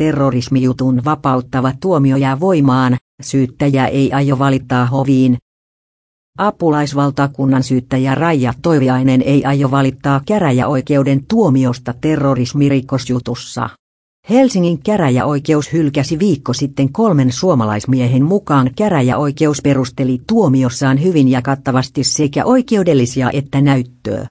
terrorismijutun vapauttava tuomio jää voimaan, syyttäjä ei aio valittaa hoviin. Apulaisvaltakunnan syyttäjä Raija Toiviainen ei aio valittaa käräjäoikeuden tuomiosta terrorismirikosjutussa. Helsingin käräjäoikeus hylkäsi viikko sitten kolmen suomalaismiehen mukaan käräjäoikeus perusteli tuomiossaan hyvin ja kattavasti sekä oikeudellisia että näyttöä.